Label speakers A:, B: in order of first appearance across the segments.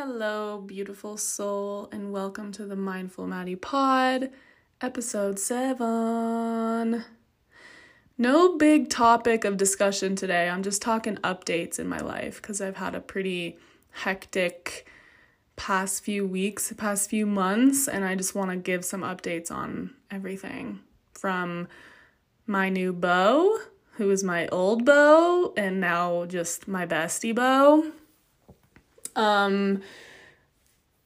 A: Hello, beautiful soul, and welcome to the Mindful Madi Pod, episode 7. No big topic of discussion today. I'm just talking updates in my life because I've had a pretty hectic past few weeks, past few months, and I just want to give some updates on everything from my new beau, who is my old beau, and now just my bestie beau um,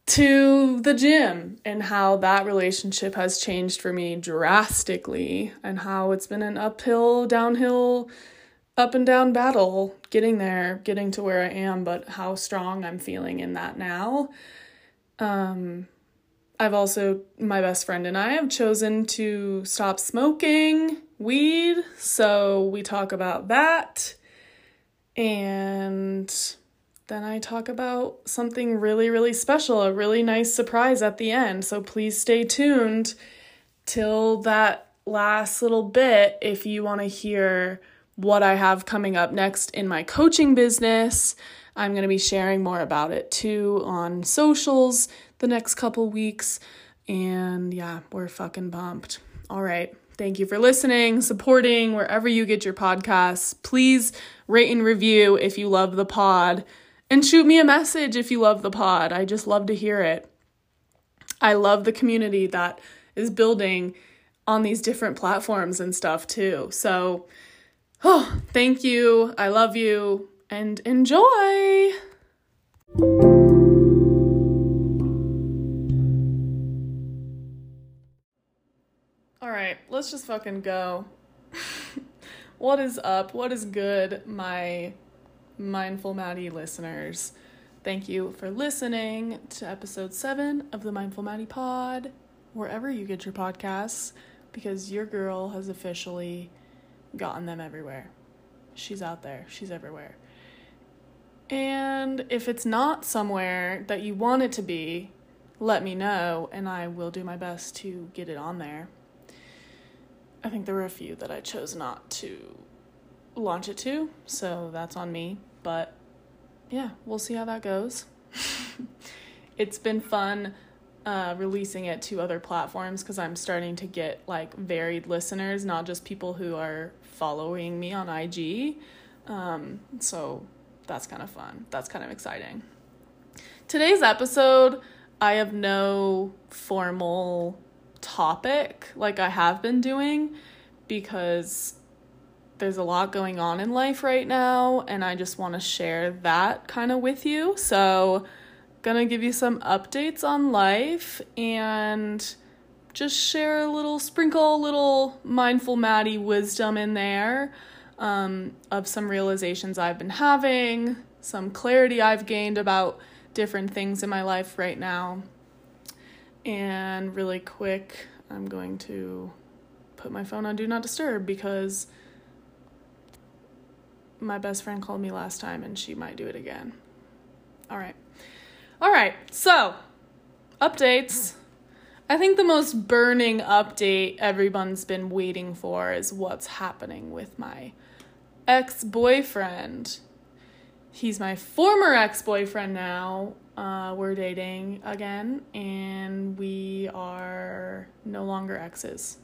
A: to the gym and how that relationship has changed for me drastically and how it's been an uphill, downhill, up and down battle getting there, getting to where I am, but how strong I'm feeling in that now. Um, I've also, my best friend and I have chosen to stop smoking weed, so we talk about that. And then I talk about something really, really special, a really nice surprise at the end. So please stay tuned till that last little bit if you want to hear what I have coming up next in my coaching business. I'm going to be sharing more about it too on socials the next couple weeks. And yeah, we're fucking pumped. All right. Thank you for listening, supporting wherever you get your podcasts. Please rate and review if you love the pod. And shoot me a message if you love the pod. I just love to hear it. I love the community that is building on these different platforms and stuff too. So, oh, thank you. I love you and enjoy. All right, let's just fucking go. what is up? What is good, my Mindful Madi listeners. Thank you for listening to episode 7 of the Mindful Madi Pod, wherever you get your podcasts, because your girl has officially gotten them everywhere. She's out there, she's everywhere. And if it's not somewhere that you want it to be, let me know and I will do my best to get it on there. I think there were a few that I chose not to launch it to, so that's on me. But yeah, we'll see how that goes. it's been fun uh, releasing it to other platforms because I'm starting to get like varied listeners, not just people who are following me on IG. Um, so that's kind of fun. That's kind of exciting. Today's episode, I have no formal topic like I have been doing because there's a lot going on in life right now, and I just want to share that kind of with you. So, gonna give you some updates on life and just share a little sprinkle a little mindful Madi wisdom in there um, of some realizations I've been having, some clarity I've gained about different things in my life right now. And really quick, I'm going to put my phone on Do Not Disturb because my best friend called me last time and she might do it again. All right. All right. So, updates. I think the most burning update everyone's been waiting for is what's happening with my ex boyfriend. He's my former ex boyfriend now. Uh, we're dating again, and we are no longer exes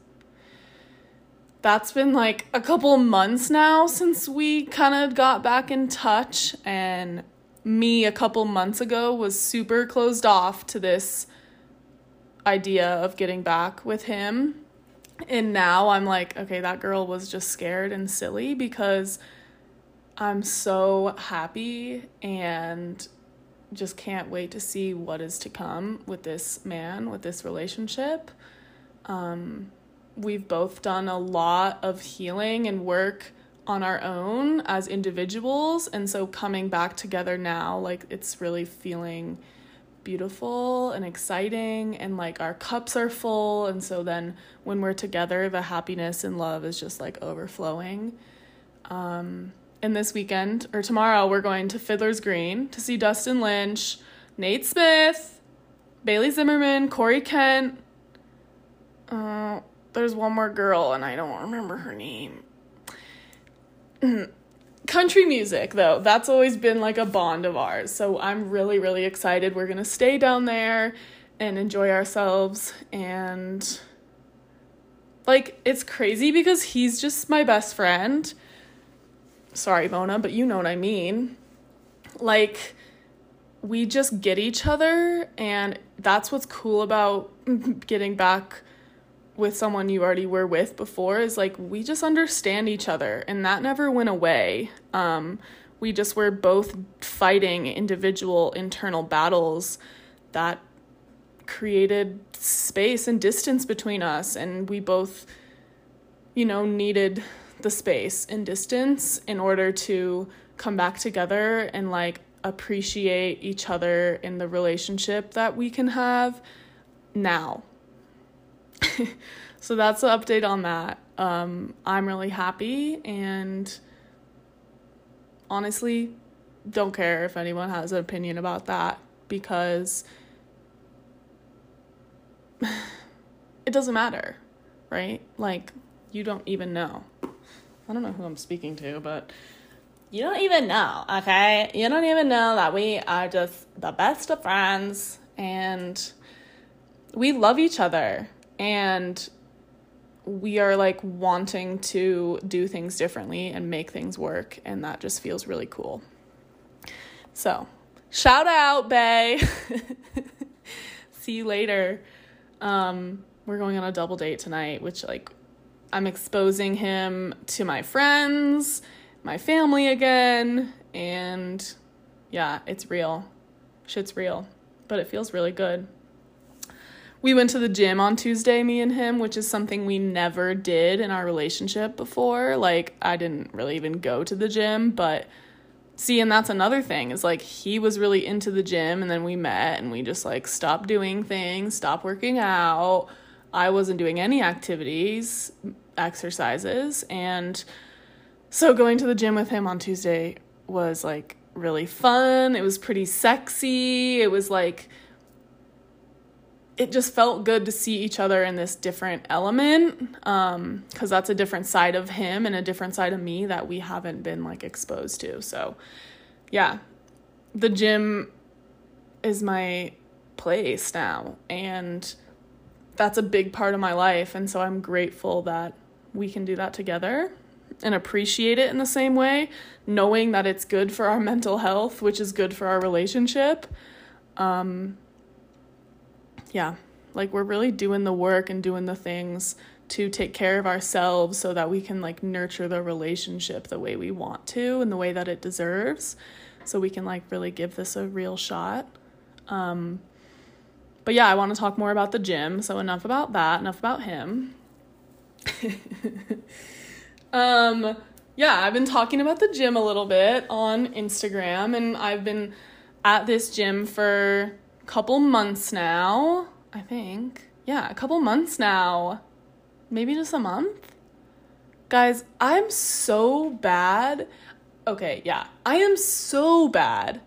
A: that's been like a couple months now since we kind of got back in touch and me a couple months ago was super closed off to this idea of getting back with him. And now I'm like okay that girl was just scared and silly because I'm so happy and just can't wait to see what is to come with this man with this relationship. Um we've both done a lot of healing and work on our own as individuals and so coming back together now like it's really feeling beautiful and exciting and like our cups are full and so then when we're together the happiness and love is just like overflowing. Um and this weekend or tomorrow we're going to Fiddler's Green to see Dustin Lynch, Nate Smith, Bailey Zimmerman, Corey Kent, uh, there's one more girl and I don't remember her name. country music though. That's always been like a bond of ours. So i'm really really excited. We're gonna stay down there and enjoy ourselves. And like it's crazy because he's just my best friend. Sorry mona but you know what i mean. Like we just get each other and that's what's cool about getting back with someone you already were with before is like we just understand each other and that never went away. Um, we just were both fighting individual internal battles that created space and distance between us and we both you know needed the space and distance in order to come back together and like appreciate each other in the relationship that we can have now so that's the update on that. Um, I'm really happy and honestly don't care if anyone has an opinion about that because it doesn't matter, right? Like, you don't even know. I don't know who I'm speaking to, but you don't even know, okay? You don't even know that we are just the best of friends and we love each other and we are like wanting to do things differently and make things work and that just feels really cool. So shout out bay. See you later. Um, we're going on a double date tonight which like i'm exposing him to my friends my family again and yeah it's real. Shit's real but it feels really good we went to the gym on Tuesday, me and him, which is something we never did in our relationship before. Like, I didn't really even go to the gym, but see, and that's another thing is like he was really into the gym, and then we met and we just like stopped doing things, stopped working out. I wasn't doing any activities, exercises, and so going to the gym with him on Tuesday was like really fun. It was pretty sexy. It was like, it just felt good to see each other in this different element um cuz that's a different side of him and a different side of me that we haven't been like exposed to. So, yeah. The gym is my place now and that's a big part of my life and so I'm grateful that we can do that together and appreciate it in the same way, knowing that it's good for our mental health, which is good for our relationship. Um yeah, like we're really doing the work and doing the things to take care of ourselves so that we can like nurture the relationship the way we want to and the way that it deserves. So we can like really give this a real shot. Um but yeah i want to talk more about the gym so enough about that enough about him. Um yeah i've been talking about the gym a little bit on instagram and i've been at this gym for couple months now, I think. Yeah, a couple months now. Maybe just a month. Guys, I'm so bad. Okay, yeah. I am so bad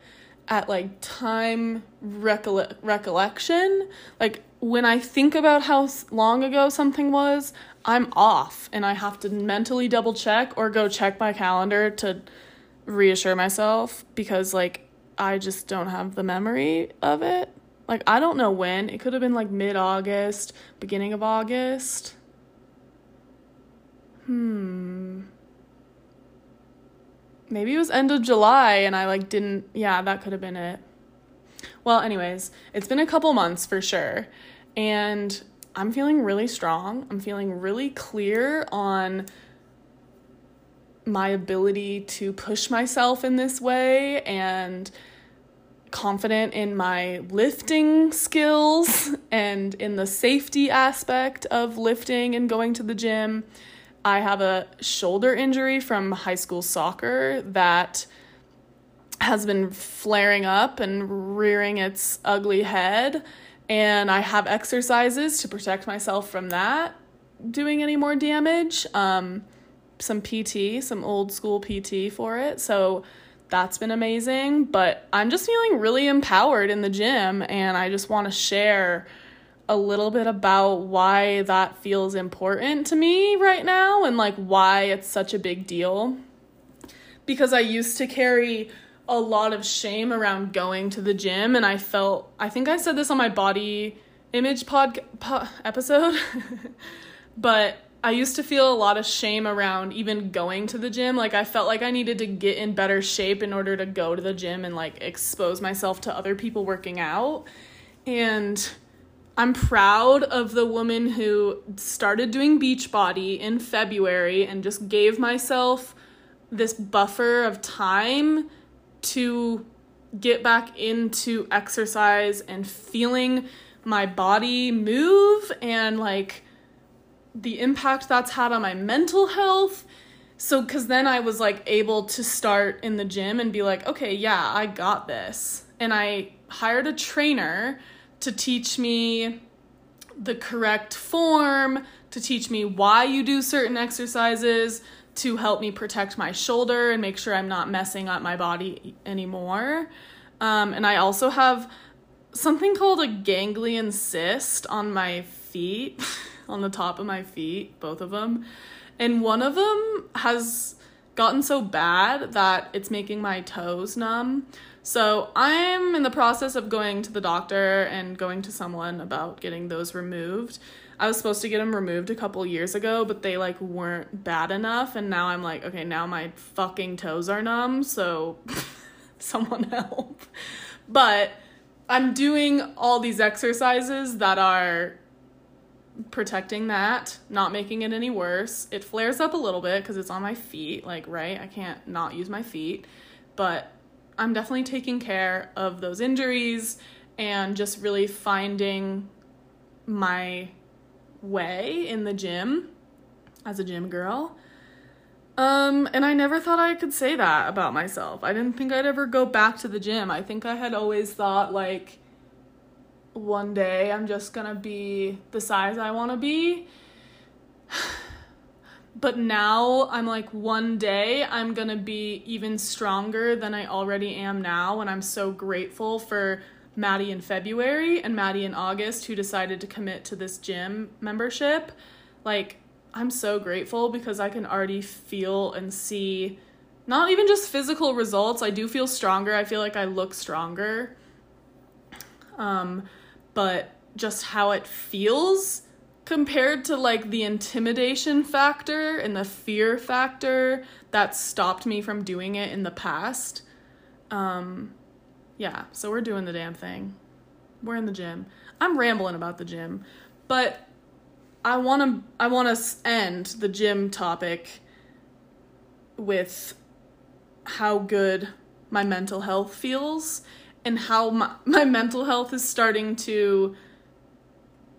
A: at like time recolle- recollection. Like when I think about how long ago something was, I'm off and I have to mentally double check or go check my calendar to reassure myself because like I just don't have the memory of it. Like, I don't know when. It could have been like mid August, beginning of August. Hmm. Maybe it was end of July and I like didn't. Yeah, that could have been it. Well, anyways, it's been a couple months for sure. And I'm feeling really strong. I'm feeling really clear on my ability to push myself in this way and confident in my lifting skills and in the safety aspect of lifting and going to the gym. I have a shoulder injury from high school soccer that has been flaring up and rearing its ugly head. And I have exercises to protect myself from that doing any more damage. Um, some PT, some old school PT for it. So that's been amazing. But I'm just feeling really empowered in the gym, and I just want to share a little bit about why that feels important to me right now and like why it's such a big deal. because I used to carry a lot of shame around going to the gym and I felt I think I said this on my body image pod, po- episode but I used to feel a lot of shame around even going to the gym. Like I felt like I needed to get in better shape in order to go to the gym and like expose myself to other people working out. And I'm proud of the woman who started doing Beachbody in February and just gave myself this buffer of time to get back into exercise and feeling my body move and like the impact that's had on my mental health. So, because then I was like able to start in the gym and be like, okay, yeah, I got this. And I hired a trainer to teach me the correct form, to teach me why you do certain exercises, to help me protect my shoulder and make sure I'm not messing up my body anymore. Um, and I also have something called a ganglion cyst on my feet, on the top of my feet, both of them. And one of them has gotten so bad that it's making my toes numb. So I'm in the process of going to the doctor and going to someone about getting those removed. I was supposed to get them removed a couple years ago, but they like weren't bad enough and now I'm like, okay, now my fucking toes are numb, so someone help. But I'm doing all these exercises that are protecting that, not making it any worse. It flares up a little bit because it's on my feet, like, right? I can't not use my feet, but I'm definitely taking care of those injuries and just really finding my way in the gym as a gym girl. Um, and I never thought I could say that about myself. I didn't think I'd ever go back to the gym. I think I had always thought, like, one day I'm just gonna be the size I wanna be. But now I'm like, one day I'm gonna be even stronger than I already am now. And I'm so grateful for Madi in February and Madi in August who decided to commit to this gym membership. Like, I'm so grateful because I can already feel and see not even just physical results. I do feel stronger. I feel like I look stronger. Um, but just how it feels compared to like the intimidation factor and the fear factor that stopped me from doing it in the past. Um, yeah, so we're doing the damn thing. We're in the gym. I'm rambling about the gym, but I want to I want to end the gym topic with how good my mental health feels and how my, my mental health is starting to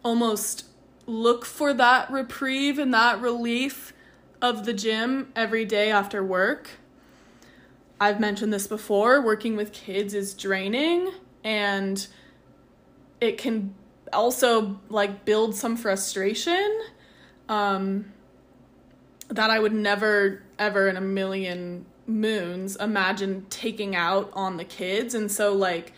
A: almost look for that reprieve and that relief of the gym every day after work. I've mentioned this before, working with kids is draining and it can also like build some frustration um, that I would never ever in a million moons imagine taking out on the kids and so like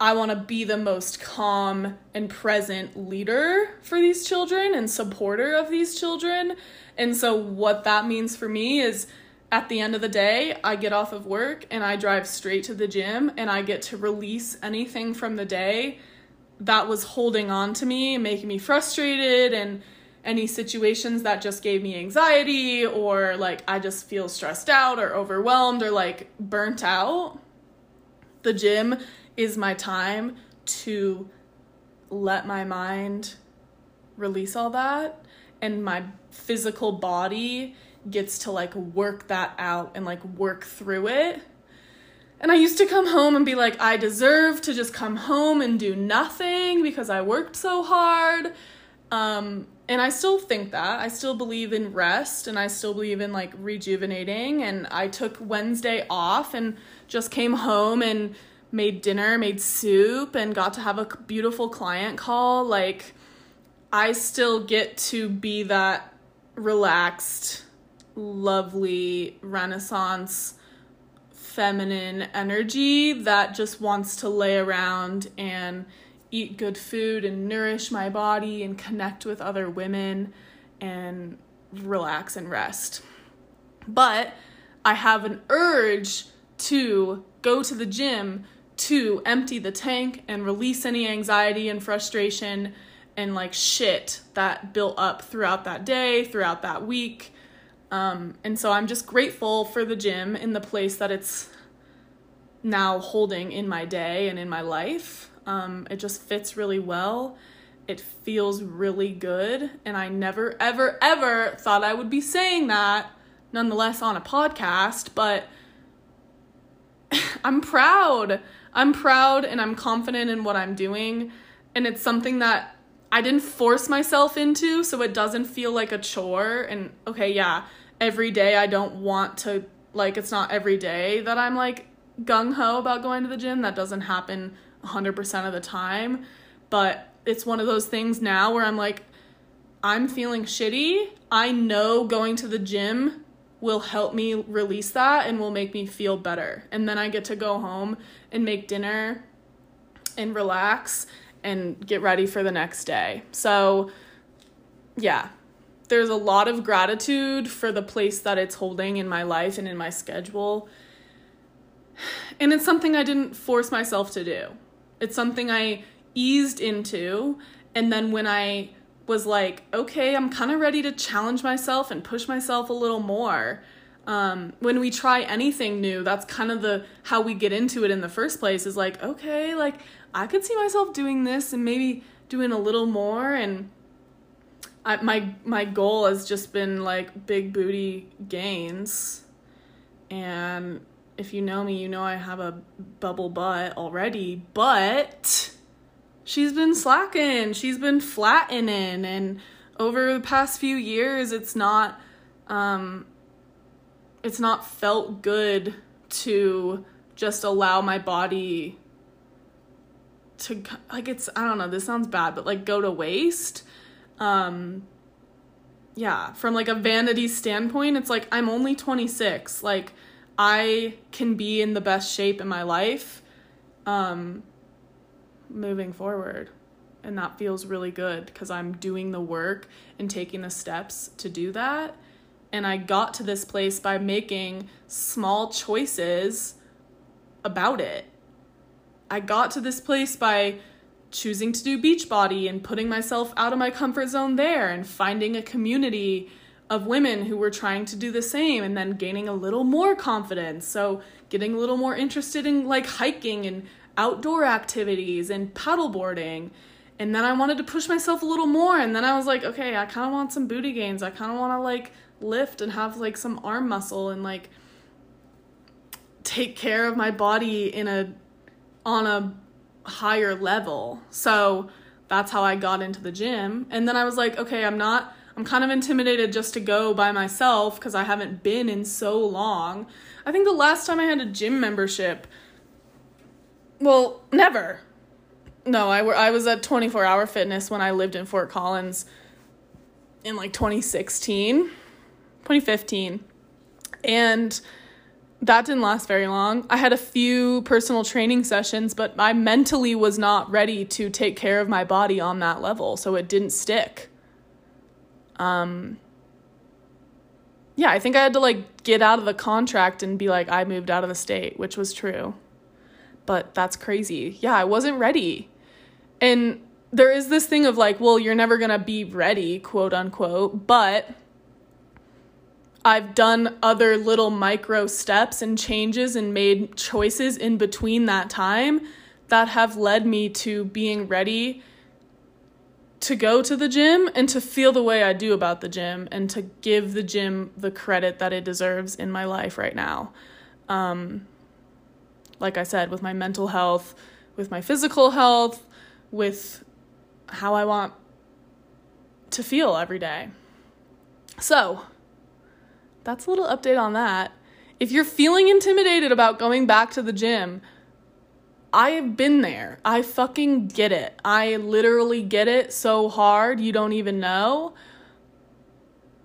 A: I want to be the most calm and present leader for these children and supporter of these children. And so, what that means for me is at the end of the day, I get off of work and I drive straight to the gym and I get to release anything from the day that was holding on to me, and making me frustrated, and any situations that just gave me anxiety or like I just feel stressed out or overwhelmed or like burnt out. The gym is my time to let my mind release all that and my physical body gets to like work that out and like work through it. And I used to come home and be like, I deserve to just come home and do nothing because I worked so hard. Um, and I still think that. I still believe in rest and I still believe in like rejuvenating. And I took Wednesday off and just came home and made dinner, made soup, and got to have a beautiful client call, like I still get to be that relaxed, lovely, renaissance, feminine energy that just wants to lay around and eat good food and nourish my body and connect with other women and relax and rest. But I have an urge to go to the gym to empty the tank and release any anxiety and frustration and like shit that built up throughout that day, throughout that week. Um, and so I'm just grateful for the gym in the place that it's now holding in my day and in my life. Um, it just fits really well. It feels really good. And I never, ever, ever thought I would be saying that, nonetheless, on a podcast. But I'm proud. I'm proud and I'm confident in what I'm doing. And it's something that I didn't force myself into, so it doesn't feel like a chore. And okay, yeah, every day I don't want to, like, it's not every day that I'm like gung ho about going to the gym. That doesn't happen 100% of the time. But it's one of those things now where I'm like, I'm feeling shitty. I know going to the gym will help me release that and will make me feel better. And then I get to go home and make dinner and relax and get ready for the next day. So, yeah, there's a lot of gratitude for the place that it's holding in my life and in my schedule. And it's something I didn't force myself to do. It's something I eased into. And then when I was like, okay, I'm kind of ready to challenge myself and push myself a little more. Um, when we try anything new, that's kind of the how we get into it in the first place. Is like, okay, like I could see myself doing this and maybe doing a little more. And I, my my goal has just been like big booty gains. And if you know me, you know I have a bubble butt already, but she's been slacking, she's been flattening, and over the past few years, it's not, um, it's not felt good to just allow my body to like it's I don't know this sounds bad but like go to waste. Um yeah from like a vanity standpoint it's like I'm only 26 like I can be in the best shape in my life um moving forward. And that feels really good because I'm doing the work and taking the steps to do that. And I got to this place by making small choices about it. I got to this place by choosing to do Beachbody and putting myself out of my comfort zone there and finding a community of women who were trying to do the same and then gaining a little more confidence. So, getting a little more interested in like hiking and outdoor activities and paddleboarding. And then I wanted to push myself a little more. And then I was like, okay, I kind of want some booty gains. I kind of want to like lift and have like some arm muscle and like take care of my body in a on a higher level. So that's how I got into the gym. And then I was like, okay, I'm not I'm kind of intimidated just to go by myself because I haven't been in so long. I think the last time I had a gym membership well, never. No, I, I was at 24 Hour Fitness when I lived in Fort Collins in like 2016, 2015. And that didn't last very long. I had a few personal training sessions, but I mentally was not ready to take care of my body on that level, so it didn't stick. Um Yeah, I think I had to like get out of the contract and be like I moved out of the state, which was true but that's crazy. Yeah, I wasn't ready. And there is this thing of like, well, you're never going to be ready, quote unquote, but I've done other little micro steps and changes and made choices in between that time that have led me to being ready to go to the gym and to feel the way I do about the gym and to give the gym the credit that it deserves in my life right now. Um, like I said, with my mental health, with my physical health, with how I want to feel every day. So, that's a little update on that. If you're feeling intimidated about going back to the gym, I have been there. I fucking get it. I literally get it so hard you don't even know.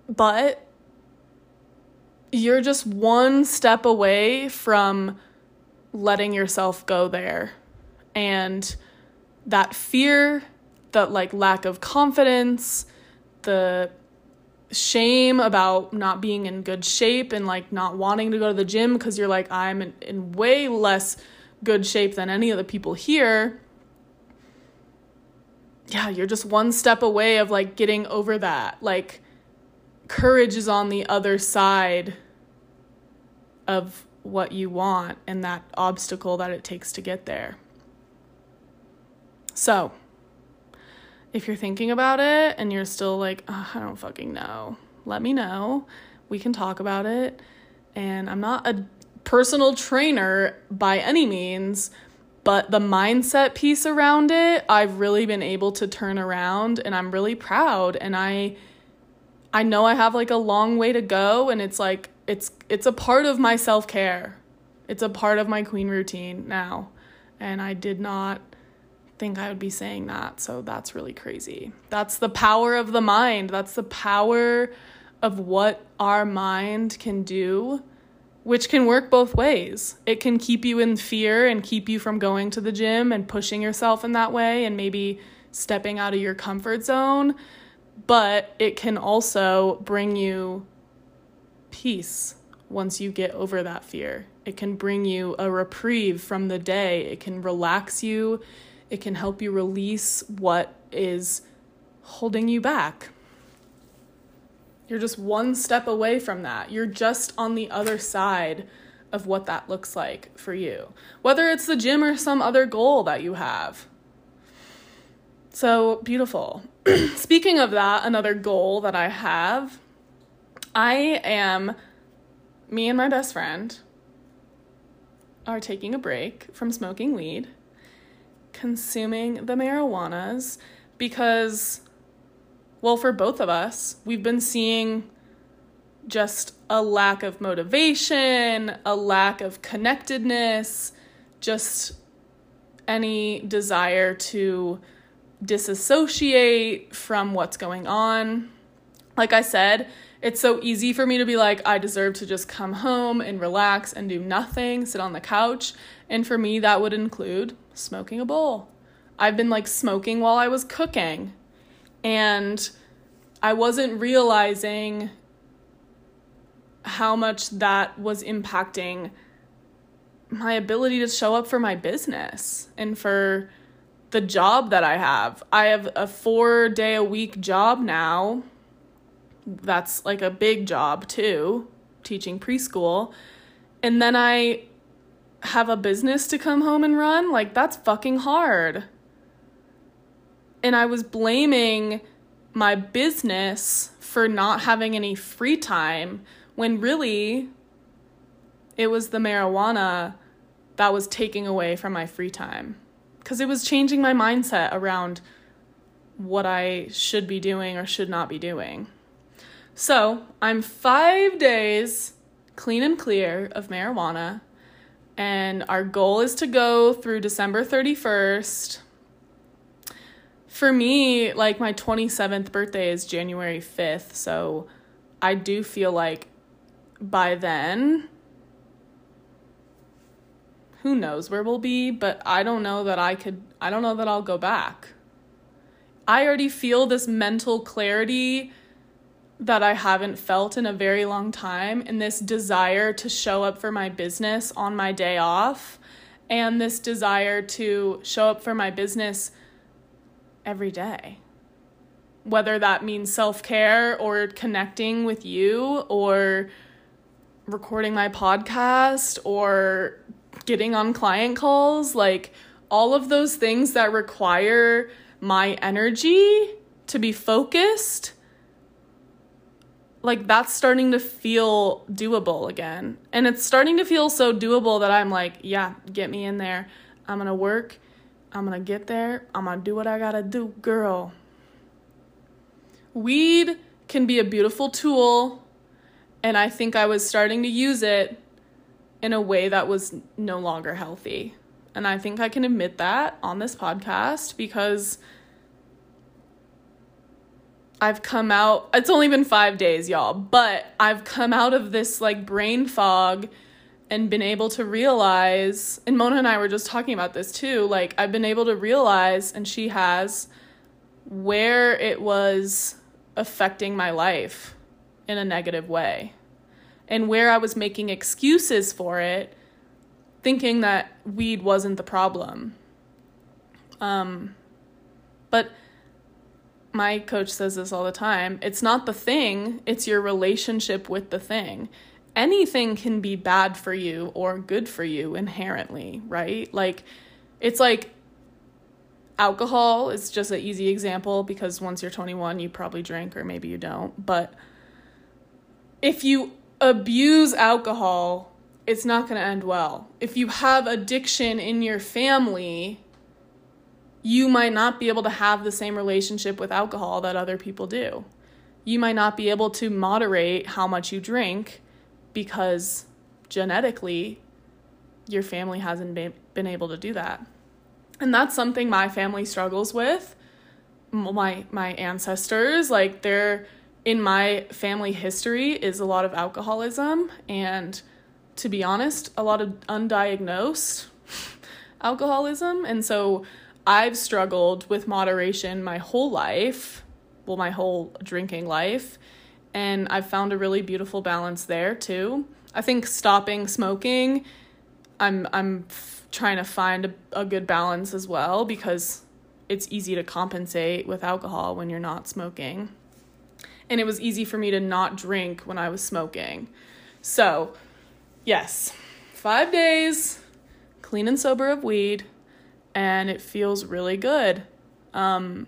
A: But you're just one step away from letting yourself go there. And that fear, that like lack of confidence, the shame about not being in good shape and like not wanting to go to the gym because you're like, I'm in, in way less good shape than any of the people here. Yeah, you're just one step away of like getting over that. Like, courage is on the other side of what you want and that obstacle that it takes to get there. So, if you're thinking about it and you're still like, oh, I don't fucking know, let me know. We can talk about it. And I'm not a personal trainer by any means, but the mindset piece around it, I've really been able to turn around and I'm really proud and I I know I have like a long way to go and it's like it's it's a part of my self-care. It's a part of my queen routine now. And I did not think I would be saying that. So that's really crazy. That's the power of the mind. That's the power of what our mind can do, which can work both ways. It can keep you in fear and keep you from going to the gym and pushing yourself in that way and maybe stepping out of your comfort zone. But it can also bring you peace once you get over that fear. It can bring you a reprieve from the day. It can relax you. It can help you release what is holding you back. You're just one step away from that. You're just on the other side of what that looks like for you, whether it's the gym or some other goal that you have. So beautiful. Speaking of that, another goal that I have, I am, me and my best friend are taking a break from smoking weed consuming the marijuanas because, well, for both of us, we've been seeing just a lack of motivation, a lack of connectedness, just any desire to disassociate from what's going on. Like I said, it's so easy for me to be like, I deserve to just come home and relax and do nothing, sit on the couch. And for me, that would include smoking a bowl. I've been like smoking while I was cooking. And I wasn't realizing how much that was impacting my ability to show up for my business and for the job that I have. I have a 4 day a week job now. That's like a big job too, teaching preschool. And then I have a business to come home and run, like that's fucking hard. And I was blaming my business for not having any free time when really it was the marijuana that was taking away from my free time because it was changing my mindset around what I should be doing or should not be doing. So, I'm 5 days clean and clear of marijuana and our goal is to go through December 31st. For me, like my 27th birthday is January 5th, so I do feel like by then who knows where we'll be, but I don't know that I could I don't know that I'll go back. I already feel this mental clarity that I haven't felt in a very long time, and this desire to show up for my business on my day off, and this desire to show up for my business every day. Whether that means self care or connecting with you or recording my podcast or getting on client calls, like all of those things that require my energy to be focused like that's starting to feel doable again. And it's starting to feel so doable that I'm like, yeah, get me in there. I'm going to work. I'm to get there. I'm to do what I got to do, girl. Weed can be a beautiful tool, and I think I was starting to use it in a way that was no longer healthy. And I think I can admit that on this podcast because I've come out, it's only been five days, y'all, but I've come out of this like brain fog and been able to realize, and Mona and I were just talking about this too, like I've been able to realize, and she has, where it was affecting my life in a negative way. And where I was making excuses for it, thinking that weed wasn't the problem. Um, but my coach says this all the time it's not the thing, it's your relationship with the thing. Anything can be bad for you or good for you inherently, right? Like, it's like alcohol is just an easy example because once you're 21, you probably drink or maybe you don't. But if you abuse alcohol, it's not going to end well. If you have addiction in your family, you might not be able to have the same relationship with alcohol that other people do. You might not be able to moderate how much you drink because genetically your family hasn't been able to do that. And that's something my family struggles with. My my ancestors like they're in my family history is a lot of alcoholism and to be honest, a lot of undiagnosed alcoholism. And so I've struggled with moderation my whole life, well, my whole drinking life. And I've found a really beautiful balance there too. I think stopping smoking, I'm, I'm f- trying to find a, a good balance as well because it's easy to compensate with alcohol when you're not smoking. And it was easy for me to not drink when I was smoking. So, yes, five days, clean and sober of weed, and it feels really good. Um,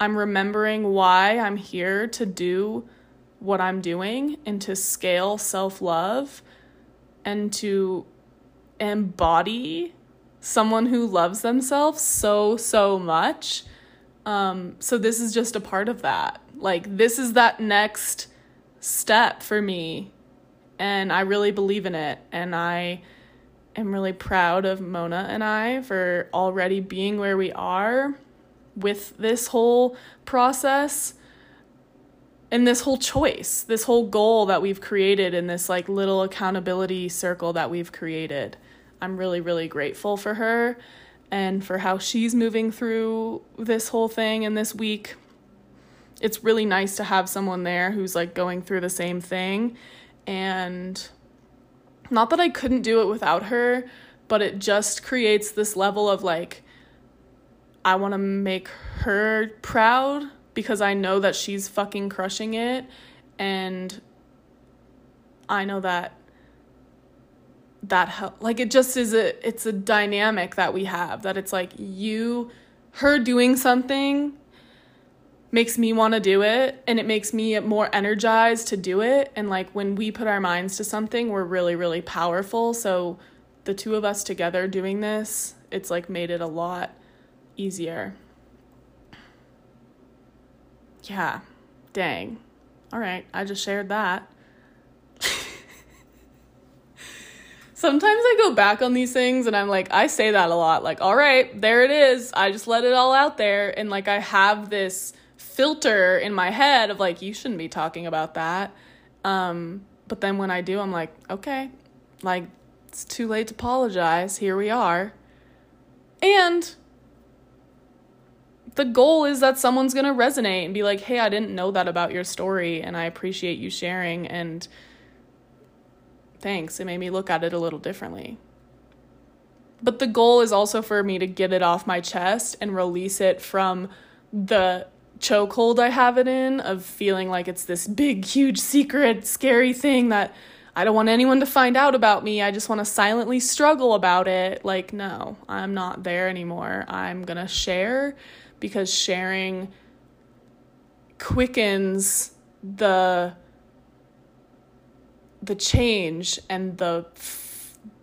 A: I'm remembering why I'm here to do what I'm doing and to scale self love and to embody someone who loves themselves so, so much. Um, so, this is just a part of that. Like, this is that next step for me and I really believe in it. And I am really proud of Mona and I for already being where we are with this whole process and this whole choice, this whole goal that we've created in this like little accountability circle that we've created. I'm really, really grateful for her and for how she's moving through this whole thing in this week. It's really nice to have someone there who's like going through the same thing and not that I couldn't do it without her, but it just creates this level of like, I want to make her proud because I know that she's fucking crushing it. And I know that that help like it just is a it's a dynamic that we have that it's like you her doing something makes me want to do it and it makes me more energized to do it and like when we put our minds to something we're really really powerful so the two of us together doing this it's like made it a lot easier yeah. Dang. All right. I just shared that. Sometimes I go back on these things and I'm like, I say that a lot. Like, all right, there it is. I just let it all out there. And like, I have this filter in my head of like you shouldn't be talking about that. Um, but then when i do i'm like okay. Like it's too late to apologize. Here we are. And the goal is that someone's going to resonate and be like hey i didn't know that about your story and i appreciate you sharing and thanks it made me look at it a little differently but the goal is also for me to get it off my chest and release it from the chokehold I have it in of feeling like it's this big, huge, secret, scary thing that I don't want anyone to find out about me. I just want to silently struggle about it. Like, no, I'm not there anymore. I'm going to share because sharing quickens the the change and the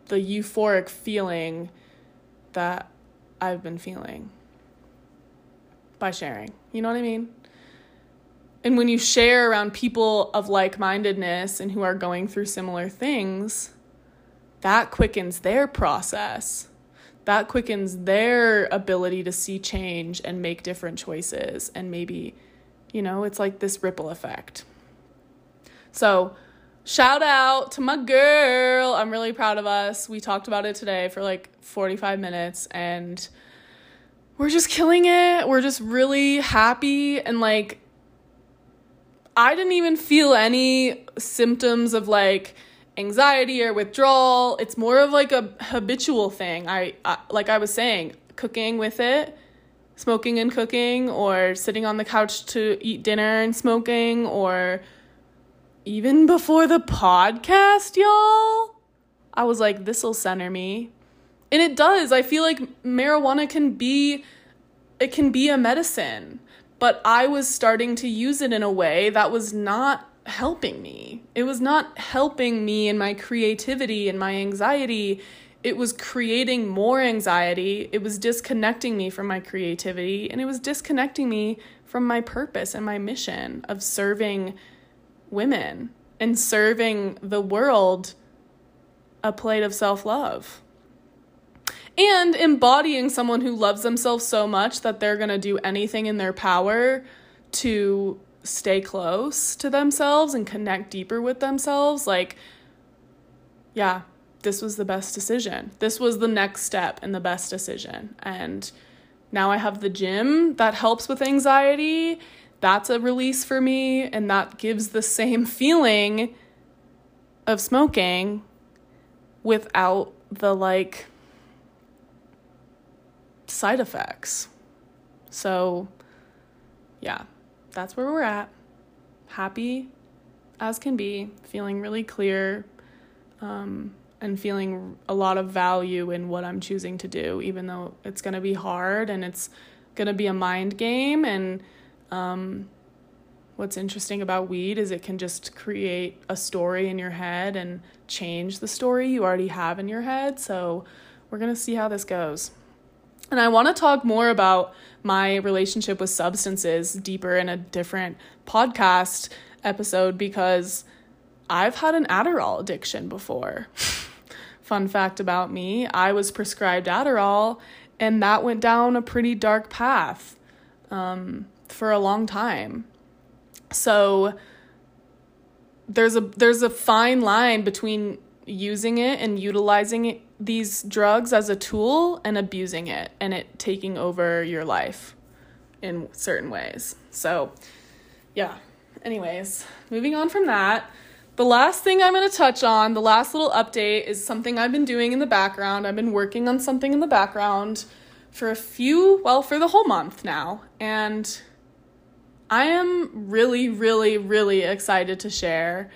A: the euphoric feeling that I've been feeling by sharing. You know what I mean? And when you share around people of like mindedness and who are going through similar things, that quickens their process. That quickens their ability to see change and make different choices. And maybe, you know, it's like this ripple effect. So, shout out to my girl. I'm really proud of us. We talked about it today for like 45 minutes and we're just killing it. We're just really happy and like I didn't even feel any symptoms of like anxiety or withdrawal. It's more of like a habitual thing. I, I like I was saying, cooking with it, smoking and cooking or sitting on the couch to eat dinner and smoking or even before the podcast, y'all. I was like this'll center me. And it does. I feel like marijuana can be it can be a medicine but I was starting to use it in a way that was not helping me. It was not helping me in my creativity and my anxiety. It was creating more anxiety. It was disconnecting me from my creativity and it was disconnecting me from my purpose and my mission of serving women and serving the world a plate of self love and embodying someone who loves themselves so much that they're going to do anything in their power to stay close to themselves and connect deeper with themselves like yeah this was the best decision. This was the next step and the best decision. And now i have the gym that helps with anxiety. That's a release for me and that gives the same feeling of smoking without the like side effects. So, yeah, that's where we're at. Happy as can be, feeling really clear, um, and feeling a lot of value in what I'm choosing to do, even though it's going to be hard and it's going to be a mind game. And um, what's interesting about weed is it can just create a story in your head and change the story you already have in your head. So, we're going to see how this goes. And I want to talk more about my relationship with substances deeper in a different podcast episode because I've had an Adderall addiction before. Fun fact about me I was prescribed Adderall, and that went down a pretty dark path um, for a long time. So there's a there's a fine line between using it and utilizing it these drugs as a tool and abusing it and it taking over your life in certain ways. So, yeah. Anyways, moving on from that, the last thing I'm going to touch on, the last little update is something I've been doing in the background. I've been working on something in the background for a few, well, for the whole month now. And I am really, really, really excited to share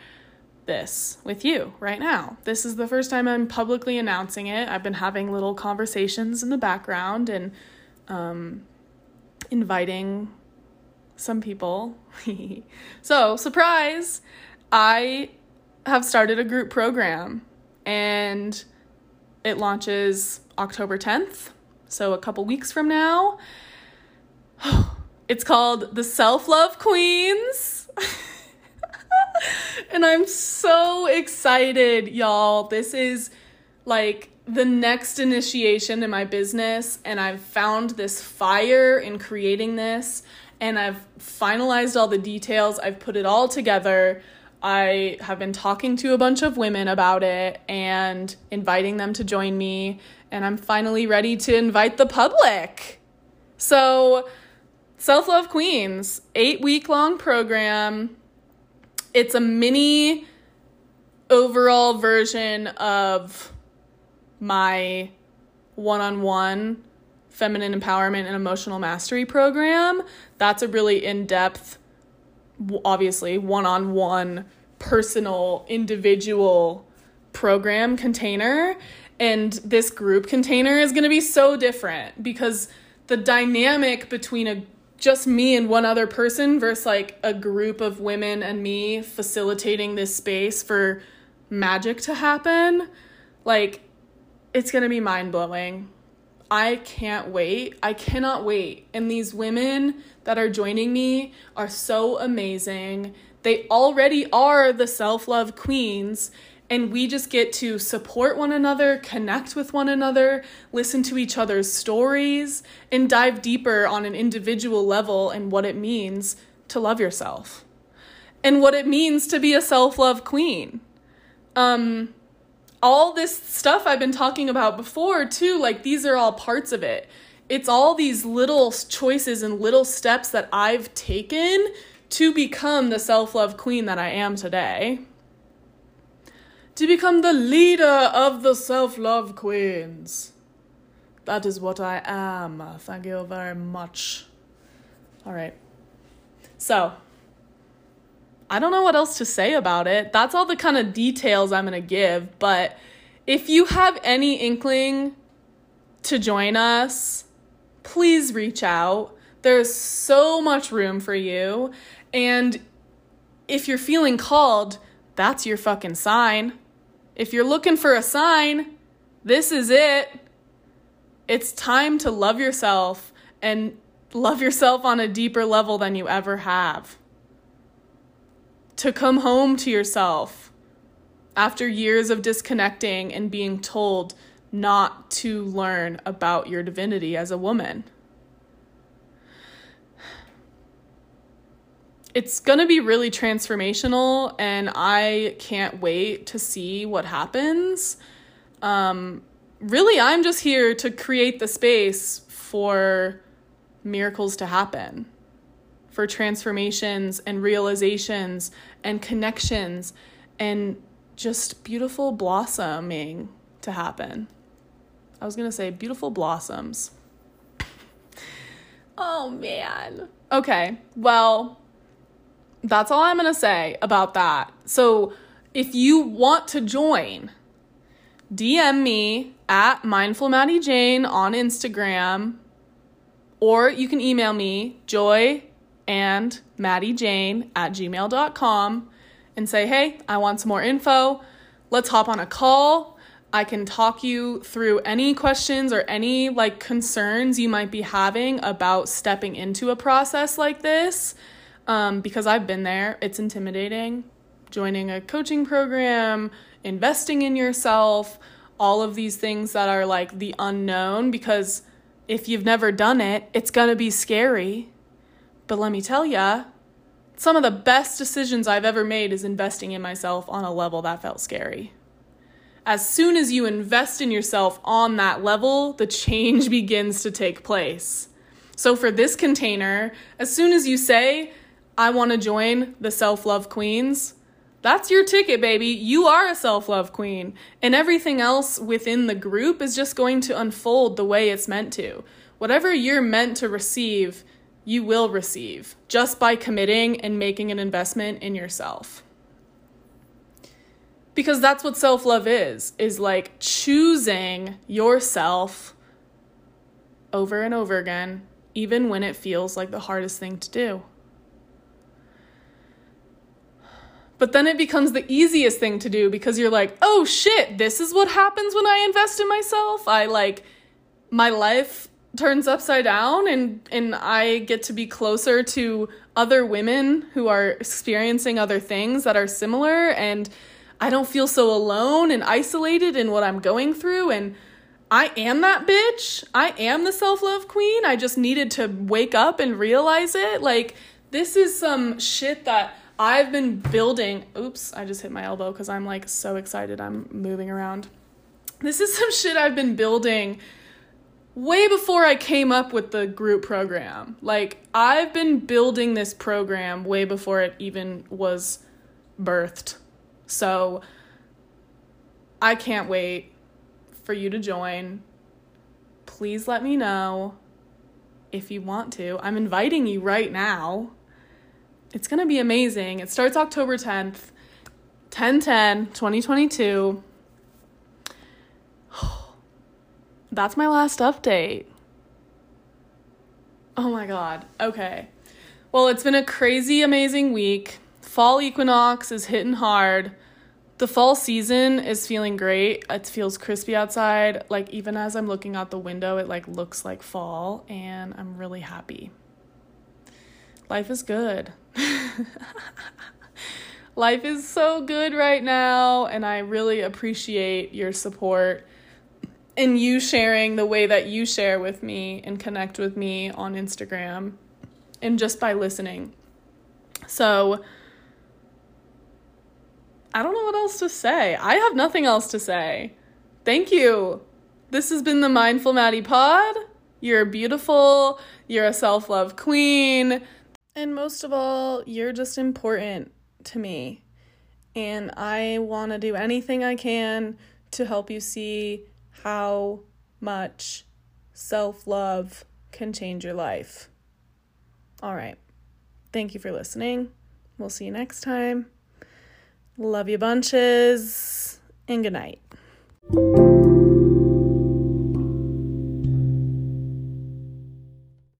A: this with you right now. This is the first time I'm publicly announcing it. I've been having little conversations in the background and um, inviting some people. so, surprise! I have started a group program and it launches October 10th, so a couple weeks from now. It's called the Self Love Queens. and I'm so excited, y'all. This is like the next initiation in my business, and I've found this fire in creating this, and I've finalized all the details, I've put it all together. I have been talking to a bunch of women about it and inviting them to join me, and I'm finally ready to invite the public. So, Self Love Queens, eight week long program it's a mini overall version of my one-on-one feminine empowerment and emotional mastery program. That's a really in-depth obviously one-on-one personal individual program container and this group container is going to be so different because the dynamic between a just me and one other person versus like a group of women and me facilitating this space for magic to happen, like it's going to be mind blowing. I can't wait. I cannot wait. And these women that are joining me are so amazing. They already are the self love queens and we just get to support one another, connect with one another, listen to each other's stories, and dive deeper on an individual level and what it means to love yourself and what it means to be a self love queen. Um, all this stuff I've been talking about before, too, like these are all parts of it. It's all these little choices and little steps that I've taken to become the self love queen that I am today. To become the leader of the self love queens. That is what I am. Thank you very much. All right. So, I don't know what else to say about it. That's all the kind of details I'm going to give. But if you have any inkling to join us, please reach out. There's so much room for you. And if you're feeling called, that's your fucking sign. If you're looking for a sign, this is it. It's time to love yourself and love yourself on a deeper level than you ever have to come home to yourself after years of disconnecting and being told not to learn about your divinity as a woman. It's going to be really transformational, and I can't wait to see what happens. Um, really, I'm just here to create the space for miracles to happen for transformations and realizations and connections and just beautiful blossoming to happen. I was going to say beautiful blossoms. oh man. Okay, well, that's all I'm going to say about that. So if you want to join, DM me at Mindful Madi Jane on Instagram, or you can email me, joy and Madi Jane at gmail.com and say, hey, I want some more info. Let's hop on a call. I can talk you through any questions or any like concerns you might be having about stepping into a process like this. Um, because I've been there, it's intimidating. Joining a coaching program, investing in yourself, all of these things that are like the unknown. Because if you've never done it, it's gonna be scary but let me tell ya, some of the best decisions I've ever made is investing in myself on a level that felt scary. As soon as you invest in yourself on that level, the change begins to take place. So, for this container, as soon as you say, I want to join the self love queens, that's your ticket, baby. You are a self love queen. And everything else within the group is just going to unfold the way it's meant to. Whatever you're meant to receive you will receive just by committing and making an investment in yourself. Because that's what self-love is, is like choosing yourself over and over again, even when it feels like the hardest thing to do. But then it becomes the easiest thing to do because you're like, oh shit, this is what happens when I invest in myself. I like, my life turns upside down and and I get to be closer to other women who are experiencing other things that are similar and I don't feel so alone and isolated in what I'm going through and I am that bitch. I am the self-love queen. I just needed to wake up and realize it. Like this is some shit that I've been building. Oops, I just hit my elbow cuz I'm like so excited I'm moving around. This is some shit I've been building way before I came up with the group program. Like, I've been building this program way before it even was birthed. So, I can't wait for you to join. Please let me know if you want to. I'm inviting you right now. It's going to be amazing. It starts October 10th, 10 10, 2022 that's my last update. Oh my god. Okay. Well, it's been a crazy, amazing week. Fall equinox is hitting hard. The fall season is feeling great. It feels crispy outside. Like even as I'm looking out the window, it like looks like fall and I'm really happy. Life is good. Life is so good right now and I really appreciate your support and you sharing the way that you share with me and connect with me on Instagram and just by listening. So I don't know what else to say. I have nothing else to say. Thank you. This has been the Mindful Madi Pod. You're beautiful. You're a self love queen. And most of all, you're just important to me. And I want to do anything I can to help you see how much self love can change your life. All right. Thank you for listening. We'll see you next time. Love you bunches, and good night.